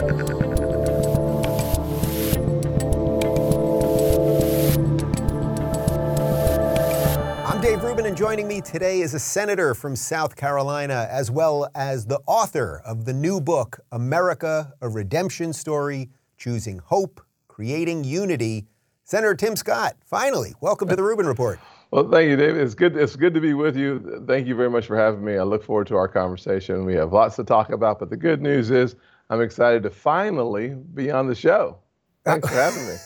I'm Dave Rubin, and joining me today is a senator from South Carolina, as well as the author of the new book, America, a Redemption Story Choosing Hope, Creating Unity. Senator Tim Scott, finally, welcome to the Rubin Report. Well, thank you, David. It's good. It's good to be with you. Thank you very much for having me. I look forward to our conversation. We have lots to talk about, but the good news is I'm excited to finally be on the show. Thanks for having me.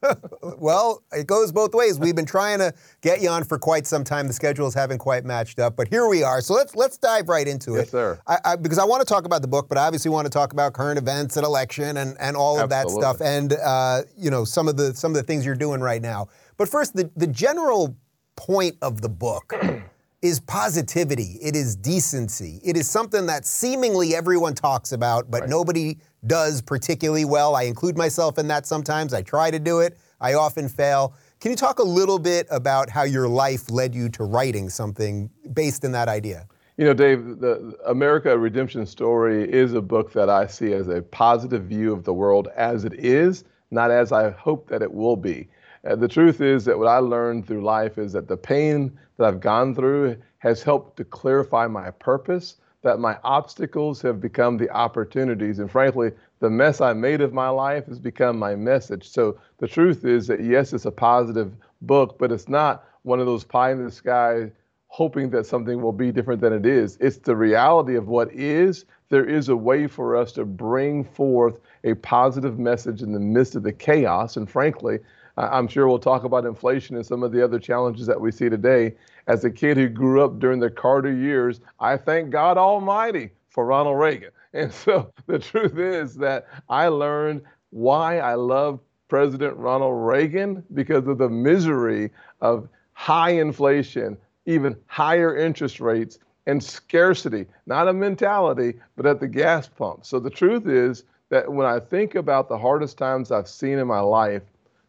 well, it goes both ways. We've been trying to get you on for quite some time. The schedules haven't quite matched up, but here we are. So let's let's dive right into yes, it. sir. I, I, because I want to talk about the book, but I obviously want to talk about current events and election and, and all of Absolutely. that stuff, and uh, you know some of the some of the things you're doing right now. But first, the the general point of the book is positivity. It is decency. It is something that seemingly everyone talks about, but Right. nobody does particularly well. I include myself in that sometimes. I try to do it. I often fail. Can you talk a little bit about how your life led you to writing something based in that idea? You know, Dave, the America Redemption Story is a book that I see as a positive view of the world as it is, not as I hope that it will be. The truth is that what I learned through life is that the pain that I've gone through has helped to clarify my purpose, that my obstacles have become the opportunities. And frankly, the mess I made of my life has become my message. So the truth is that, yes, it's a positive book, but it's not one of those pie in the sky hoping that something will be different than it is. It's the reality of what is. There is a way for us to bring forth a positive message in the midst of the chaos. And frankly, I'm sure we'll talk about inflation and some of the other challenges that we see today. As a kid who grew up during the Carter years, I thank God Almighty for Ronald Reagan. And so the truth is that I learned why I love President Ronald Reagan because of the misery of high inflation, even higher interest rates, and scarcity, not a mentality, but at the gas pump. So the truth is that when I think about the hardest times I've seen in my life,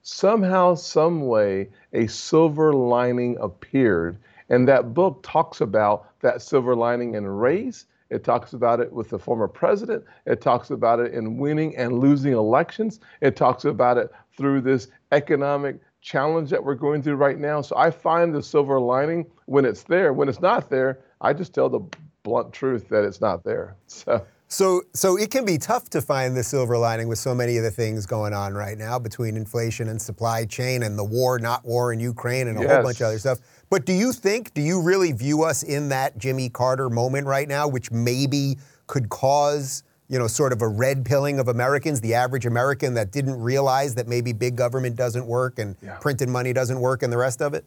somehow, some way, a silver lining appeared. And that book talks about that silver lining in race. It talks about it with the former president. It talks about it in winning and losing elections. It talks about it through this economic challenge that we're going through right now. So I find the silver lining when it's there. When it's not there, I just tell the blunt truth that it's not there. So. So, so it can be tough to find the silver lining with so many of the things going on right now between inflation and supply chain and the war, not war in Ukraine, and a whole bunch of other stuff. But do you think, do you really view us in that Jimmy Carter moment right now, which maybe could cause, you know, sort of a red pilling of Americans, the average American that didn't realize that maybe big government doesn't work and Yeah. printed money doesn't work and the rest of it?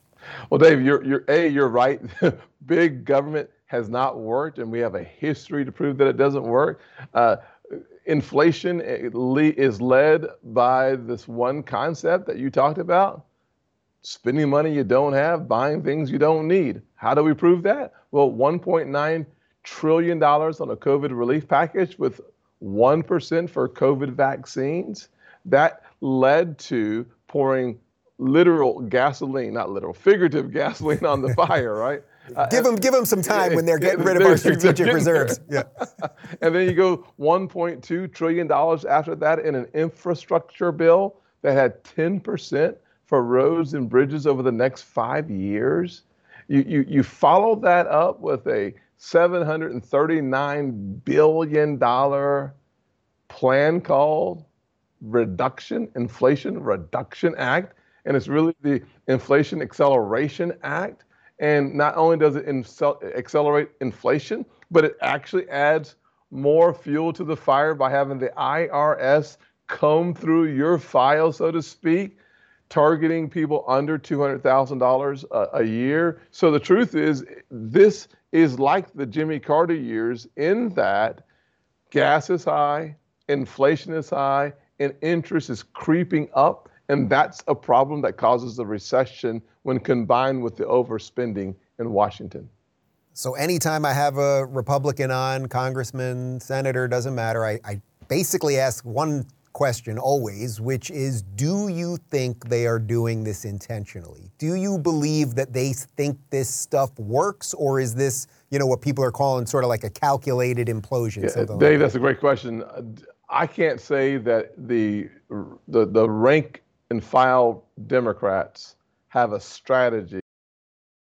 Well, Dave, you're, you're a you're right. Big government has not worked, and we have a history to prove that it doesn't work. Uh, inflation eh, is led by this one concept that you talked about: spending money you don't have, buying things you don't need. How do we prove that? Well, 1.9 trillion dollars on a COVID relief package with 1% for COVID vaccines. That led to pouring literal gasoline, not literal, figurative gasoline on the fire, right? Uh, Give them, give them some time when they're getting rid of our strategic reserves. Yeah. and then you go 1.2 trillion dollars after that in an infrastructure bill that had 10% for roads and bridges over the next five years. You, you, you follow that up with a $739 billion plan called Reduction, Inflation Reduction Act. And it's really the Inflation Acceleration Act. And not only does it incel- accelerate inflation, but it actually adds more fuel to the fire by having the IRS comb through your file, so to speak, targeting people under $200,000 a, a year. So the truth is, this is like the Jimmy Carter years in that gas is high, inflation is high, and interest is creeping up. And that's a problem that causes the recession when combined with the overspending in Washington. So anytime I have a Republican on, congressman, senator, doesn't matter, I, I basically ask one question always, which is do you think they are doing this intentionally? Do you believe that they think this stuff works, or is this, you know, what people are calling sort of like a calculated implosion? Yeah, Dave, like that's a great question. I can't say that the, the, the rank and file Democrats have a strategy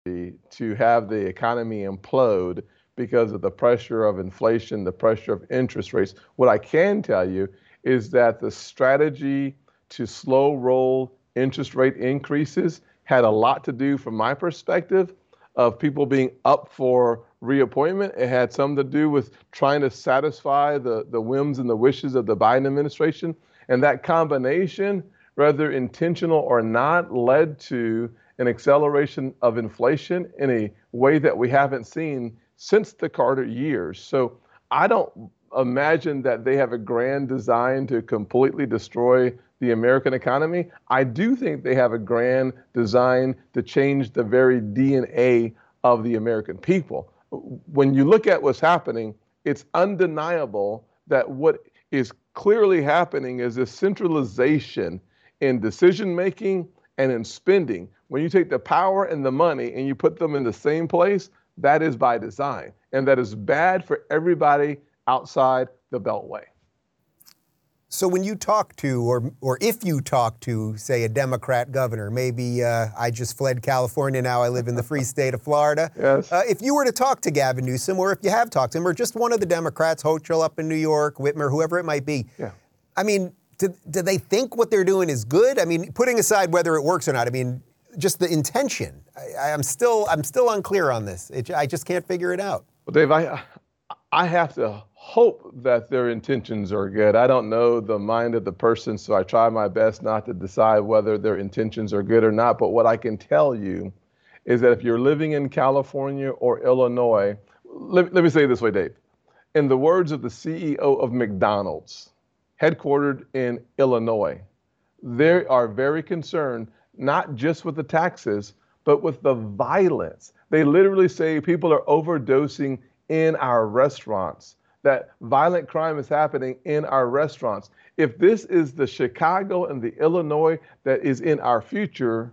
to have the economy implode because of the pressure of inflation, the pressure of interest rates. What I can tell you is that the strategy to slow roll interest rate increases had a lot to do, from my perspective, of people being up for reappointment. It had something to do with trying to satisfy the, the whims and the wishes of the Biden administration. And that combination, whether intentional or not, led to an acceleration of inflation in a way that we haven't seen since the Carter years. So I don't imagine that they have a grand design to completely destroy the American economy. I do think they have a grand design to change the very DNA of the American people. When you look at what's happening, it's undeniable that what is clearly happening is a centralization in decision making and in spending. When you take the power and the money and you put them in the same place, that is by design. And that is bad for everybody outside the Beltway. So when you talk to, or or if you talk to, say, a Democrat governor, maybe uh, I just fled California, now I live in the free state of Florida. Yes. Uh, if you were to talk to Gavin Newsom, or if you have talked to him, or just one of the Democrats, Hochul up in New York, Whitmer, whoever it might be, yeah. I mean, do, do they think what they're doing is good? I mean, putting aside whether it works or not, I mean, just the intention. I, am still I'm still unclear on this. It, I just can't figure it out. Well, Dave, I I have to hope that their intentions are good. I don't know the mind of the person, so I try my best not to decide whether their intentions are good or not. But what I can tell you is that if you're living in California or Illinois, let, let me say it this way, Dave. In the words of the CEO of McDonald's, headquartered in Illinois, they are very concerned not just with the taxes, but with the violence. They literally say people are overdosing in our restaurants, that violent crime is happening in our restaurants. If this is the Chicago and the Illinois that is in our future,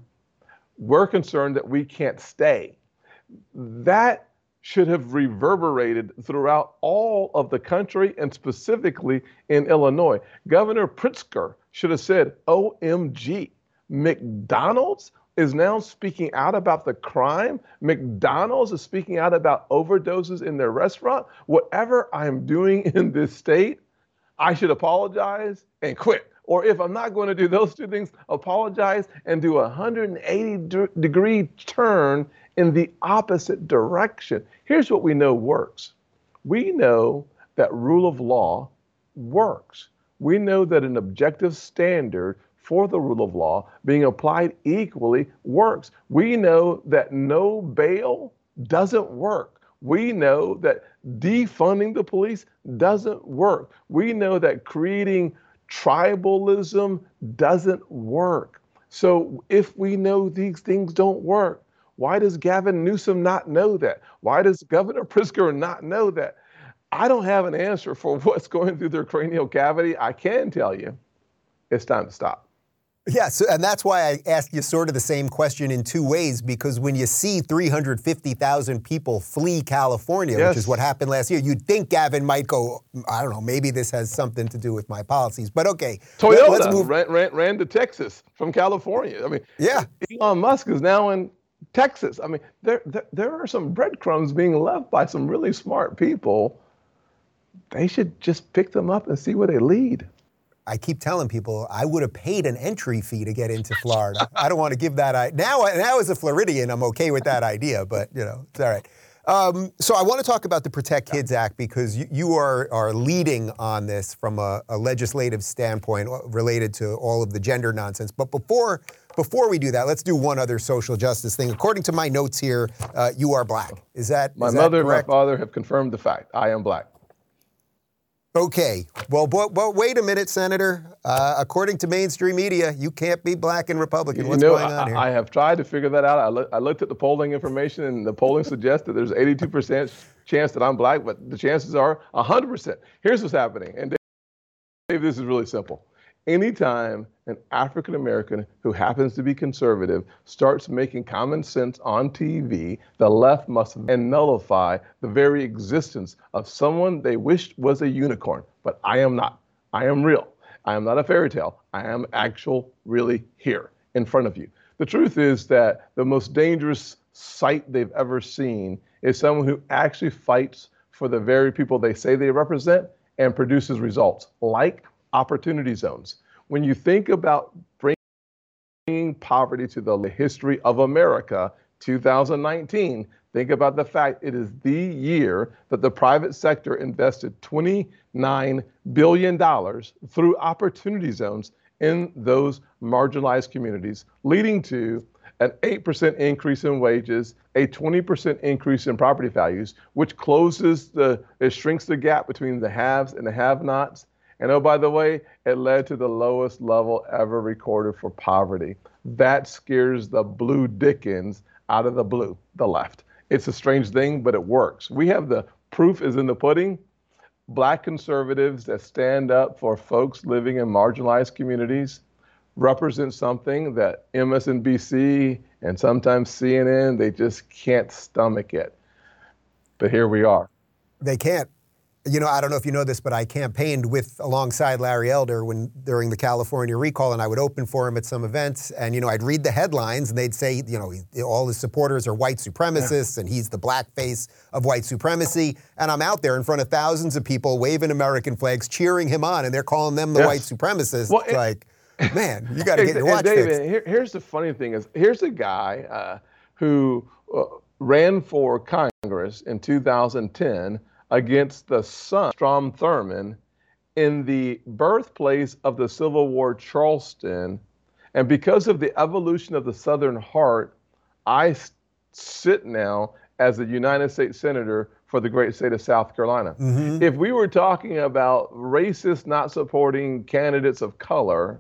we're concerned that we can't stay. That should have reverberated throughout all of the country and specifically in Illinois. Governor Pritzker should have said, OMG, McDonald's is now speaking out about the crime. McDonald's is speaking out about overdoses in their restaurant. Whatever I'm doing in this state, I should apologize and quit. Or if I'm not going to do those two things, apologize and do a 180 degree turn in the opposite direction. Here's what we know works we know that rule of law works. We know that an objective standard for the rule of law being applied equally works. We know that no bail doesn't work. We know that defunding the police doesn't work. We know that creating tribalism doesn't work. So if we know these things don't work, why does Gavin Newsom not know that? Why does Governor Pritzker not know that? I don't have an answer for what's going through their cranial cavity. I can tell you it's time to stop. Yeah, so, and that's why I ask you sort of the same question in two ways because when you see 350,000 people flee California, yes. which is what happened last year, you'd think Gavin might go, I don't know, maybe this has something to do with my policies. But okay. Toyota let's move. Ran, ran, ran to Texas from California. I mean, yeah. Elon Musk is now in Texas. I mean, there, there, there are some breadcrumbs being left by some really smart people. They should just pick them up and see where they lead. I keep telling people I would have paid an entry fee to get into Florida. I don't want to give that. I- now, now as a Floridian, I'm okay with that idea, but you know, it's all right. Um, so I want to talk about the Protect Kids Act because you, you are, are leading on this from a, a, legislative standpoint uh, related to all of the gender nonsense. But before before we do that, let's do one other social justice thing. According to my notes here, uh, you are black. Is that my is mother and my father have confirmed the fact. I am black. Okay. Well, but, but wait a minute, Senator. Uh, according to mainstream media, you can't be black and Republican. What's you know, going on here? I, I have tried to figure that out. I, I looked at the polling information, and the polling suggests that there's 82% chance that I'm black, but the chances are 100%. Here's what's happening. And Dave, this is really simple. Anytime an African American who happens to be conservative starts making common sense on TV, the left must and nullify the very existence of someone they wished was a unicorn, but I am not. I am real. I am not a fairy tale. I am actual, really here in front of you. The truth is that the most dangerous sight they've ever seen is someone who actually fights for the very people they say they represent and produces results, like opportunity zones. When you think about bringing poverty to the history of America, 2019, think about the fact it is the year that the private sector invested $29 billion through opportunity zones in those marginalized communities, leading to an 8% increase in wages, a 20% increase in property values, which closes the, it shrinks the gap between the haves and the have nots. And oh, by the way, it led to the lowest level ever recorded for poverty. That scares the blue Dickens out of the blue, the left. It's a strange thing, but it works. We have the proof is in the pudding. Black conservatives that stand up for folks living in marginalized communities represent something that MSNBC and sometimes CNN, they just can't stomach it. But here we are. They can't you know, I don't know if you know this, but I campaigned with alongside Larry Elder when during the California recall, and I would open for him at some events, and you know, I'd read the headlines, and they'd say, you know, all his supporters are white supremacists, yeah. and he's the black face of white supremacy, and I'm out there in front of thousands of people waving American flags, cheering him on, and they're calling them the yes. white supremacists. Well, it, like, man, you got to get your watch David, fixed. Here, here's the funny thing: is here's a guy uh, who uh, ran for Congress in 2010 against the son, Strom Thurmond, in the birthplace of the Civil War, Charleston. And because of the evolution of the Southern heart, I sit now as a United States Senator for the great state of South Carolina. Mm-hmm. If we were talking about racist, not supporting candidates of color,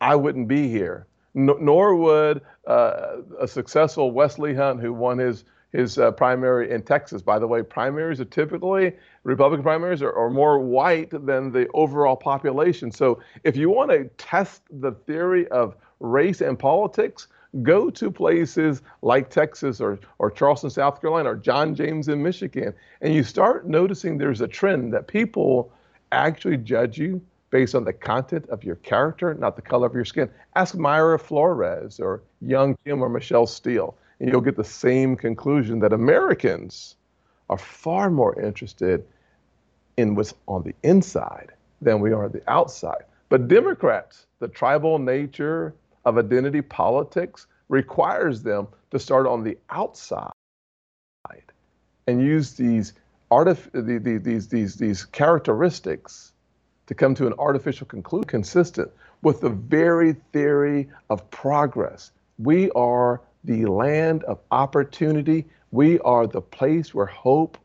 I wouldn't be here. nor would uh, a successful Wesley Hunt, who won his his uh, primary in Texas. By the way, primaries are typically, Republican primaries are, are, more white than the overall population. So if you want to test the theory of race and politics, go to places like Texas or, or Charleston, South Carolina, or John James in Michigan, and you start noticing there's a trend that people actually judge you based on the content of your character, not the color of your skin. Ask Mayra Flores or Young Kim or Michelle Steel and you'll get the same conclusion that Americans are far more interested in what's on the inside than we are the outside. But Democrats, the tribal nature of identity politics requires them to start on the outside and use these artif- these, these, these characteristics to come to an artificial conclusion consistent with the very theory of progress. We are the land of opportunity. We are the place where hope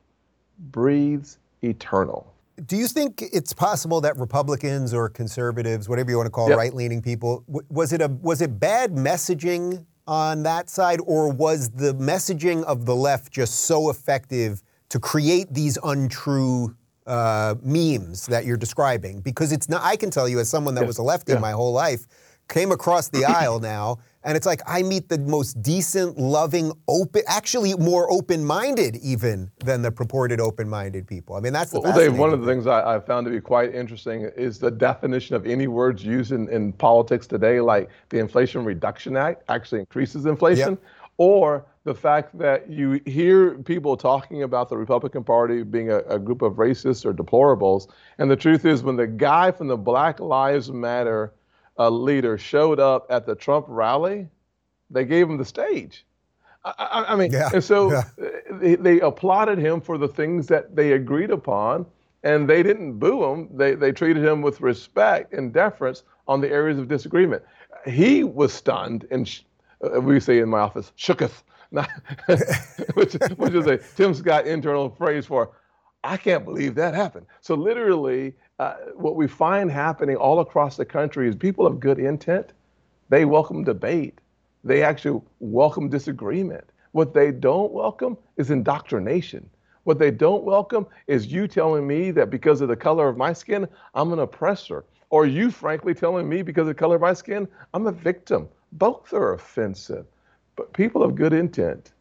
breathes eternal. Do you think it's possible that Republicans or conservatives, whatever you want to call yep. right-leaning people, was it a was it bad messaging on that side, or was the messaging of the left just so effective to create these untrue uh, memes that you're describing? Because it's not. I can tell you, as someone that yeah. was a lefty yeah. my whole life, came across the aisle now and it's like I meet the most decent, loving, open, actually more open minded even than the purported open minded people. I mean, that's the Well, Dave, one of the things I, I, found to be quite interesting is the definition of any words used in, in politics today, like the Inflation Reduction Act actually increases inflation, yep. or the fact that you hear people talking about the Republican Party being a, a group of racists or deplorables. And the truth is, when the guy from the Black Lives Matter a leader showed up at the Trump rally, they gave him the stage. I, I, I mean, yeah, and so yeah. they, they, applauded him for the things that they agreed upon, and they didn't boo him. They, they treated him with respect and deference on the areas of disagreement. He was stunned, and sh- uh, we say in my office, shooketh, which, which is a Tim Scott internal phrase for, I can't believe that happened. So literally, uh, what we find happening all across the country is people of good intent, they welcome debate. They actually welcome disagreement. What they don't welcome is indoctrination. What they don't welcome is you telling me that because of the color of my skin, I'm an oppressor. Or you, frankly, telling me because of the color of my skin, I'm a victim. Both are offensive. But people of good intent,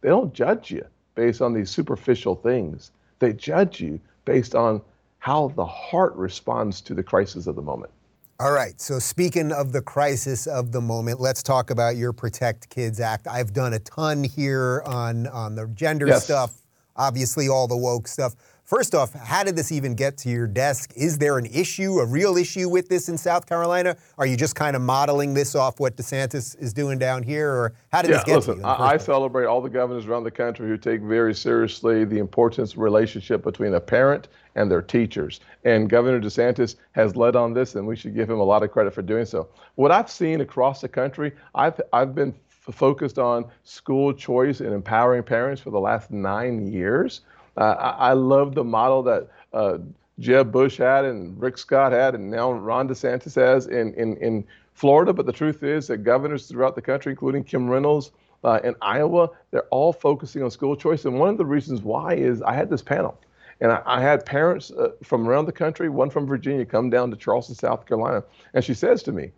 they don't judge you based on these superficial things. They judge you based on how the heart responds to the crisis of the moment. All right. So, speaking of the crisis of the moment, let's talk about your Protect Kids Act. I've done a ton here on, on the gender yes. stuff, obviously, all the woke stuff. First off, how did this even get to your desk? Is there an issue, a real issue with this in South Carolina? Are you just kind of modeling this off what DeSantis is doing down here, or how did yeah, this get listen, to you? I, I celebrate all the governors around the country who take very seriously the importance of relationship between a parent and their teachers. And Governor DeSantis has led on this, and we should give him a lot of credit for doing so. What I've seen across the country, I've I've been focused on school choice and empowering parents for the last nine years. Uh, I, I love the model that uh, Jeb Bush had and Rick Scott had, and now Ron DeSantis has in, in, in Florida. But the truth is that governors throughout the country, including Kim Reynolds uh, in Iowa, they're all focusing on school choice. And one of the reasons why is I had this panel. And I, I had parents uh, from around the country, one from Virginia, come down to Charleston, South Carolina. And she says to me,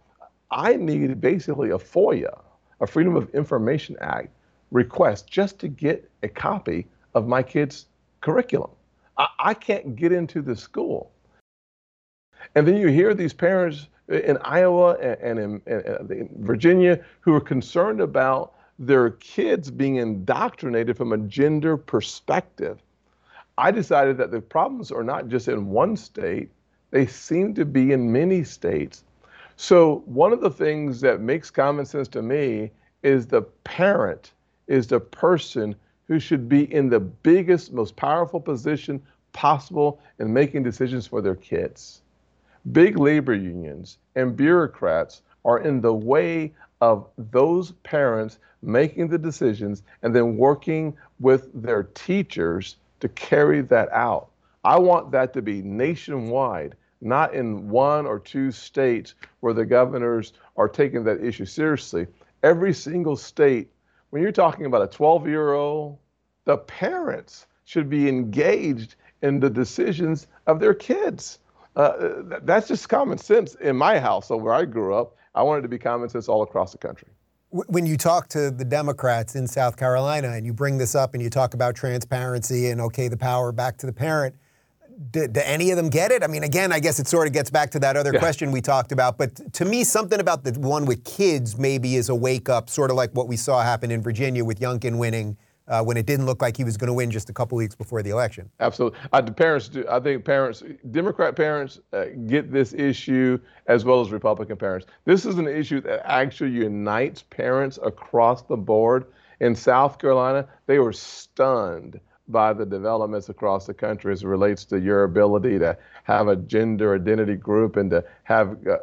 I need basically a FOIA, a Freedom of Information Act request just to get a copy of my kid's curriculum. I, I can't get into the school. And then you hear these parents in Iowa and, in, uh, in Virginia who are concerned about their kids being indoctrinated from a gender perspective. I decided that the problems are not just in one state, they seem to be in many states. So, one of the things that makes common sense to me is the parent is the person who should be in the biggest, most powerful position possible in making decisions for their kids. Big labor unions and bureaucrats are in the way of those parents making the decisions and then working with their teachers to carry that out. I want that to be nationwide, not in one or two states where the governors are taking that issue seriously. Every single state when you're talking about a 12 year old, the parents should be engaged in the decisions of their kids. Uh, that's just common sense in my house. So where I grew up, I wanted to be common sense all across the country. When you talk to the Democrats in South Carolina and you bring this up and you talk about transparency and okay, the power back to the parent, do, do, any of them get it? I mean, again, I guess it sort of gets back to that other yeah. question we talked about. But to me, something about the one with kids maybe is a wake up, sort of like what we saw happen in Virginia with Youngkin winning. Uh, when it didn't look like he was going to win just a couple weeks before the election. Absolutely, uh, the parents do. I think parents, Democrat parents, uh, get this issue as well as Republican parents. This is an issue that actually unites parents across the board. In South Carolina, they were stunned by the developments across the country as it relates to your ability to have a gender identity group and to have uh,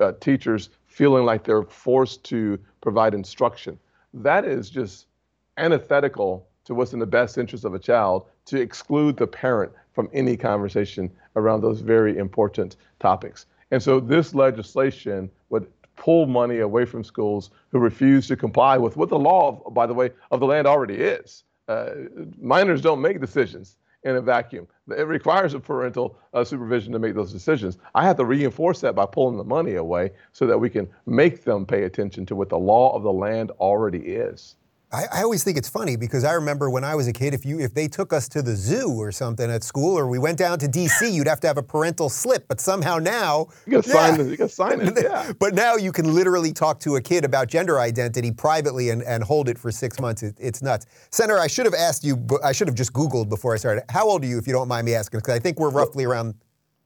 uh, teachers feeling like they're forced to provide instruction. That is just antithetical to what's in the best interest of a child to exclude the parent from any conversation around those very important topics. And so this legislation would pull money away from schools who refuse to comply with what the law, by the way, of the land already is. Uh, minors don't make decisions in a vacuum. It requires a parental uh, supervision to make those decisions. I have to reinforce that by pulling the money away so that we can make them pay attention to what the law of the land already is. I, I, always think it's funny because I remember when I was a kid, if you if they took us to the zoo or something at school, or we went down to D.C., you'd have to have a parental slip. But somehow now you got to yeah. sign it. You got to sign it. Yeah. but now you can literally talk to a kid about gender identity privately and, and hold it for six months. It, it's nuts. Senator, I should have asked you. I should have just Googled before I started. How old are you, if you don't mind me asking? Because I think we're roughly around.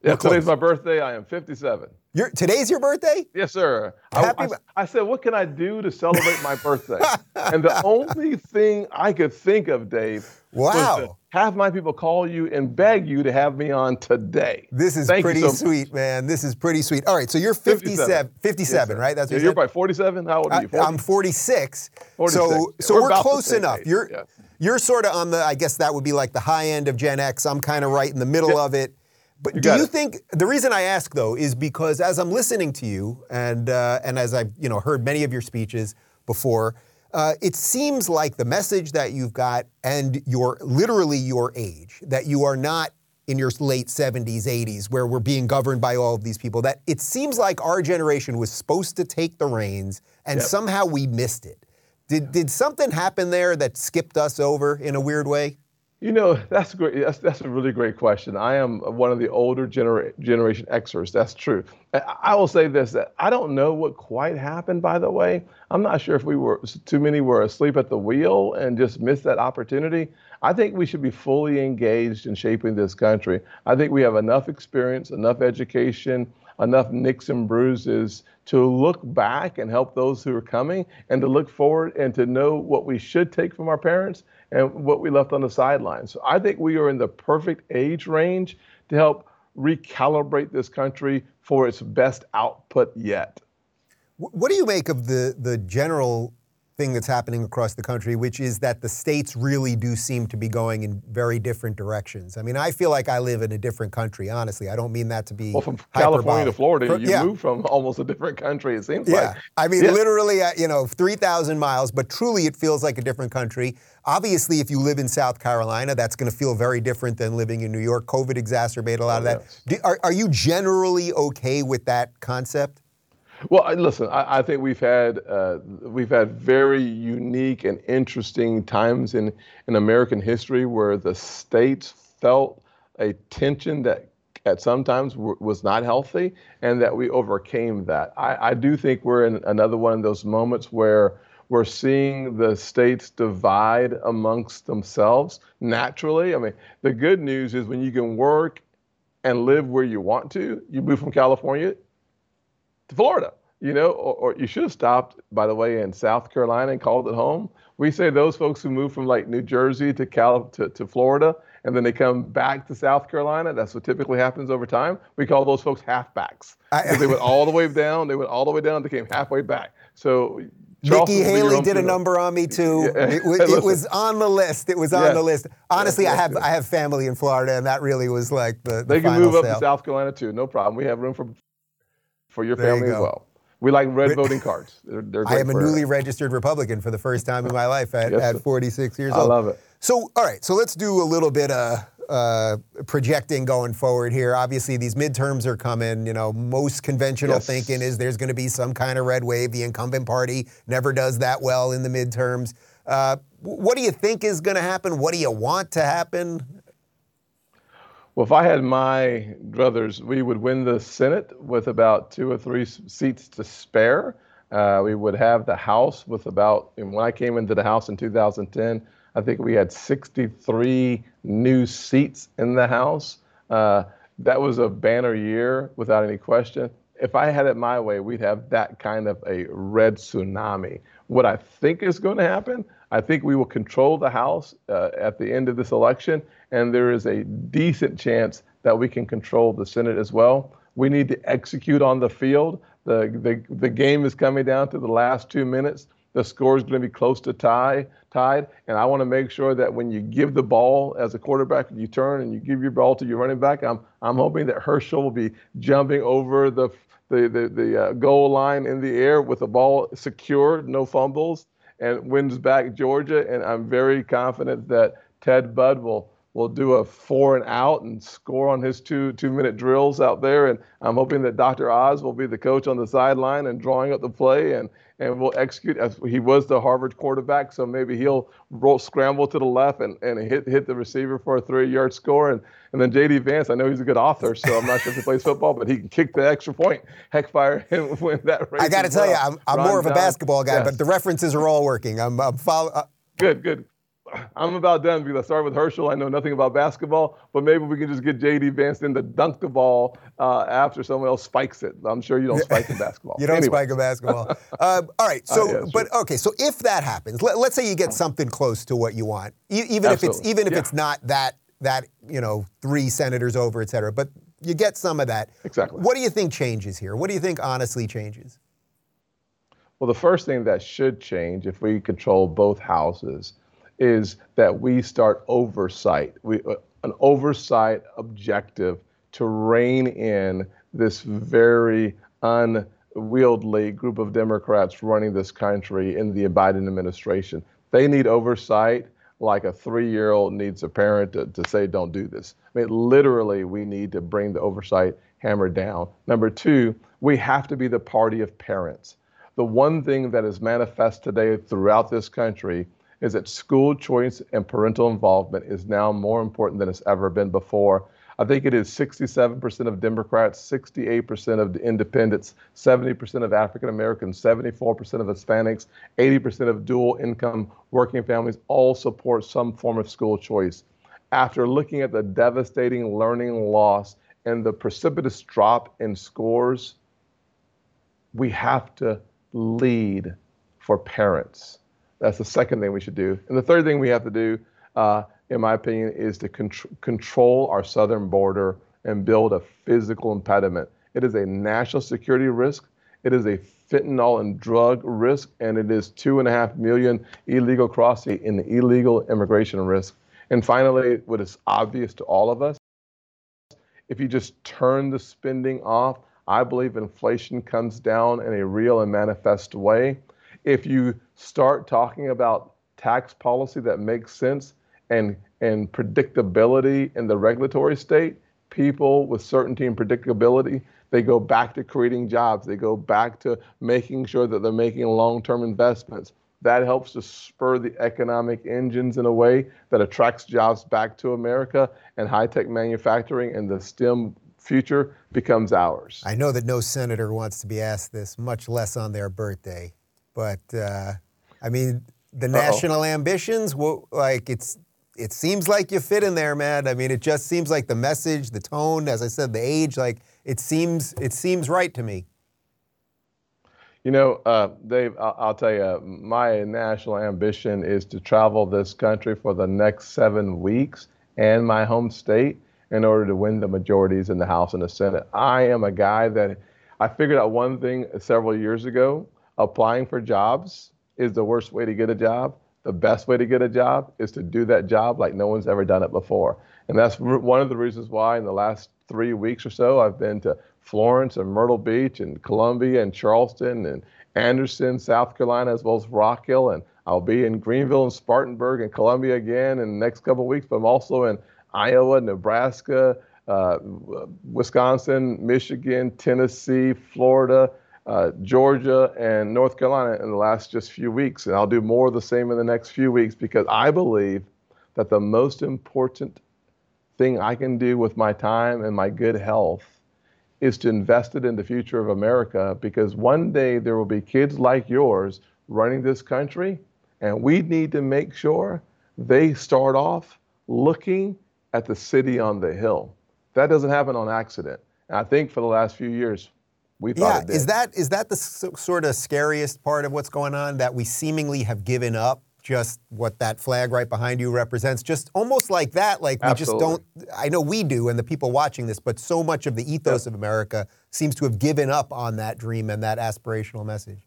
Yeah, today's my birthday. I am 57. You're, today's your birthday? Yes, sir. I, I, I, said, what can I do to celebrate my birthday? and the only thing I could think of, Dave, wow. have my people call you and beg you to have me on today. This is Thank pretty so sweet, much. man. This is pretty sweet. All right, so you're 57, 57, 57 yes, right? That's what yeah, you're probably 47. How old are you? 40? I'm 46. 46. So, so we're, we're close enough. Age. You're, yes. you're sort of on the, I guess that would be like the high end of Gen X. I'm kind of right in the middle yeah. of it. But do you it. think the reason I ask though is because as I'm listening to you and uh, and as I've you know heard many of your speeches before, uh, it seems like the message that you've got and your literally your age that you are not in your late 70s, 80s, where we're being governed by all of these people. That it seems like our generation was supposed to take the reins and yep. somehow we missed it. Did did something happen there that skipped us over in a weird way? You know, that's great. That's that's a really great question. I am one of the older genera- generation Xers. That's true. I, I will say this: that I don't know what quite happened. By the way, I'm not sure if we were too many were asleep at the wheel and just missed that opportunity. I think we should be fully engaged in shaping this country. I think we have enough experience, enough education, enough nicks and bruises to look back and help those who are coming, and to look forward and to know what we should take from our parents and what we left on the sidelines. So I think we are in the perfect age range to help recalibrate this country for its best output yet. What do you make of the the general thing that's happening across the country, which is that the states really do seem to be going in very different directions. I mean, I feel like I live in a different country, honestly. I don't mean that to be. Well, from California to Florida, For, you yeah. move from almost a different country, it seems yeah. like. I mean, yeah. literally, uh, you know, 3,000 miles, but truly it feels like a different country. Obviously, if you live in South Carolina, that's going to feel very different than living in New York. COVID exacerbated a lot of that. Yes. Do, are, are you generally okay with that concept? Well, listen, I, I, think we've had uh, we've had very unique and interesting times in in American history where the states felt a tension that at sometimes w- was not healthy, and that we overcame that. I, I do think we're in another one of those moments where we're seeing the states divide amongst themselves naturally. I mean, the good news is when you can work and live where you want to, you move from California to Florida. You know, or, or, you should have stopped, by the way, in South Carolina and called it home. We say those folks who move from like New Jersey to Cal to, to Florida and then they come back to South Carolina. That's what typically happens over time. We call those folks halfbacks. I, they went all the way down. They went all the way down. They came halfway back. So Charleston Nikki Haley did a number on me too. Yeah. It, was, it, was, on the list. It was on yeah. the list. Honestly, yeah. I have I have family in Florida, and that really was like the. the they can move up to South Carolina too. No problem. We have room for for your there family you as well. We like red voting cards. They're, they're I am a newly registered Republican for the first time in my life at, yes, at 46 years I old. I love it. So, all right, so let's do a little bit of uh, projecting going forward here. Obviously, these midterms are coming. You know, most conventional yes. thinking is there's going to be some kind of red wave. The incumbent party never does that well in the midterms. Uh, what do you think is going to happen? What do you want to happen? Well, if I had my druthers, we would win the Senate with about two or three seats to spare. Uh, we would have the House with about, and when I came into the House in 2010, I think we had 63 new seats in the House. Uh, that was a banner year without any question. If I had it my way, we'd have that kind of a red tsunami. What I think is going to happen, I think we will control the House uh, at the end of this election, and there is a decent chance that we can control the Senate as well. We need to execute on the field. The, the, the game is coming down to the last two minutes. The score is going to be close to tie, tied, and I want to make sure that when you give the ball as a quarterback, you turn and you give your ball to your running back. I'm I'm hoping that Herschel will be jumping over the the the, the uh, goal line in the air with the ball secured, no fumbles, and wins back Georgia. And I'm very confident that Ted Budd will will do a four and out and score on his two two minute drills out there. And I'm hoping that Dr. Oz will be the coach on the sideline and drawing up the play and and will execute as he was the Harvard quarterback. So maybe he'll roll scramble to the left and, and hit hit the receiver for a three yard score. And and then JD Vance, I know he's a good author, so I'm not sure if he plays football, but he can kick the extra point, heck fire, and win that race. I got to tell well. you, I'm, I'm more of a basketball guy, yes. but the references are all working. I'm, I'm follow, uh, Good, good. I'm about done because I started with Herschel. I know nothing about basketball, but maybe we can just get JD Vance in to dunk the ball uh, after someone else spikes it. I'm sure you don't spike in basketball. you don't anyway. spike in basketball. uh, all right. So, uh, yeah, but okay. So if that happens, let, us say you get something close to what you want, e- even Absolutely. if it's even if yeah. it's not that that you know three senators over, et cetera, but you get some of that. Exactly. What do you think changes here? What do you think honestly changes? Well, the first thing that should change if we control both houses is that we start oversight, we, uh, an oversight objective to rein in this very unwieldy group of Democrats running this country in the Biden administration. They need oversight like a three year old needs a parent to, to say, don't do this. I mean, literally, we need to bring the oversight hammer down. Number two, we have to be the party of parents. The one thing that is manifest today throughout this country is that school choice and parental involvement is now more important than it's ever been before. I think it is 67% of Democrats, 68% of independents, 70% of African Americans, 74% of Hispanics, 80% of dual income working families all support some form of school choice. After looking at the devastating learning loss and the precipitous drop in scores, we have to lead for parents. That's the second thing we should do. And the third thing we have to do, uh, in my opinion, is to contr- control our southern border and build a physical impediment. It is a national security risk. It is a fentanyl and drug risk, and it is two and a half million illegal crossing in the illegal immigration risk. And finally, what is obvious to all of us, if you just turn the spending off, I believe inflation comes down in a real and manifest way. If you start talking about tax policy that makes sense and, and predictability in the regulatory state, people with certainty and predictability, they go back to creating jobs. They go back to making sure that they're making long term investments. That helps to spur the economic engines in a way that attracts jobs back to America and high tech manufacturing and the STEM future becomes ours. I know that no senator wants to be asked this, much less on their birthday. But uh, I mean, the Uh-oh. national ambitions, well, like it's, it seems like you fit in there, man. I mean, it just seems like the message, the tone, as I said, the age, like it seems, it seems right to me. You know, uh, Dave, I'll, I'll, tell you, my national ambition is to travel this country for the next seven weeks and my home state in order to win the majorities in the House and the Senate. I am a guy that I figured out one thing several years ago applying for jobs is the worst way to get a job. The best way to get a job is to do that job like no one's ever done it before. And that's one of the reasons why in the last three weeks or so, I've been to Florence and Myrtle Beach and Columbia and Charleston and Anderson, South Carolina, as well as Rock Hill. And I'll be in Greenville and Spartanburg and Columbia again in the next couple of weeks, but I'm also in Iowa, Nebraska, uh, Wisconsin, Michigan, Tennessee, Florida, uh, Georgia, and North Carolina in the last just few weeks. And I'll do more of the same in the next few weeks because I believe that the most important thing I can do with my time and my good health is to invest it in the future of America because one day there will be kids like yours running this country, and we need to make sure they start off looking at the city on the hill. That doesn't happen on accident. And I think for the last few years, we thought yeah, it did. Is that is that the sort of scariest part of what's going on that we seemingly have given up just what that flag right behind you represents? Just almost like that, like we Absolutely. just don't. I know we do, and the people watching this, but so much of the ethos of America seems to have given up on that dream and that aspirational message.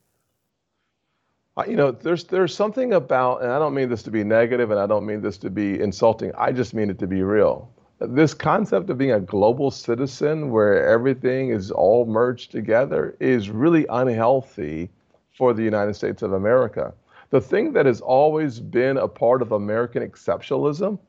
You know, there's there's something about, and I don't mean this to be negative, and I don't mean this to be insulting. I just mean it to be real. This concept of being a global citizen, where everything is all merged together, is really unhealthy for the United States of America. The thing that has always been a part of American exceptionalism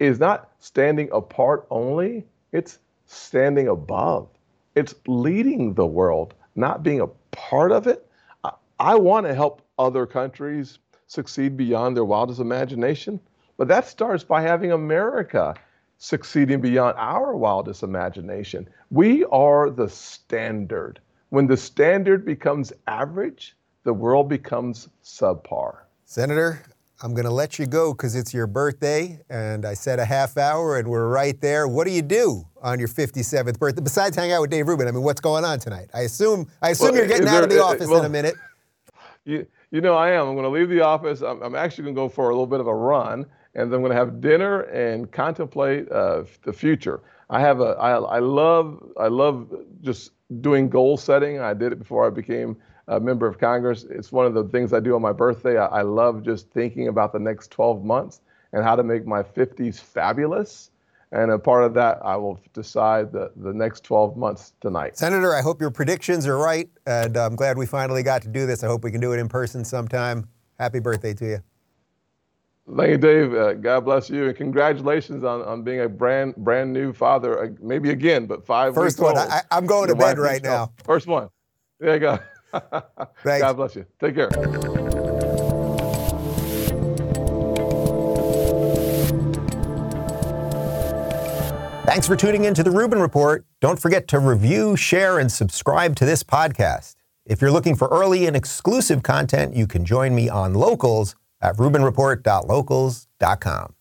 is not standing apart only; it's standing above. It's leading the world, not being a part of it. I, I want to help other countries succeed beyond their wildest imagination. But that starts by having America succeeding beyond our wildest imagination. We are the standard. When the standard becomes average, the world becomes subpar. Senator, I'm going to let you go because it's your birthday, and I said a half hour, and we're right there. What do you do on your 57th birthday besides hang out with Dave Rubin? I mean, what's going on tonight? I assume I assume well, you're getting there, out of the office well, in a minute. You, you know, I am. I'm going to leave the office. I'm, I'm actually going to go for a little bit of a run, and then I'm going to have dinner and contemplate uh, the future. I have a. I, I love. I love just doing goal setting. I did it before I became a member of Congress. It's one of the things I do on my birthday. I, I love just thinking about the next 12 months and how to make my 50s fabulous. And a part of that, I will decide the, the next 12 months tonight. Senator, I hope your predictions are right. And I'm glad we finally got to do this. I hope we can do it in person sometime. Happy birthday to you. Thank you, Dave. Uh, God bless you, and congratulations on, on being a brand brand new father. Uh, maybe again, but five. First one. Old. I, am going Your to bed right now. First one. There you go. God bless you. Take care. Thanks for tuning in to the Rubin Report. Don't forget to review, share, and subscribe to this podcast. If you're looking for early and exclusive content, you can join me on Locals at rubinreport.locals.com.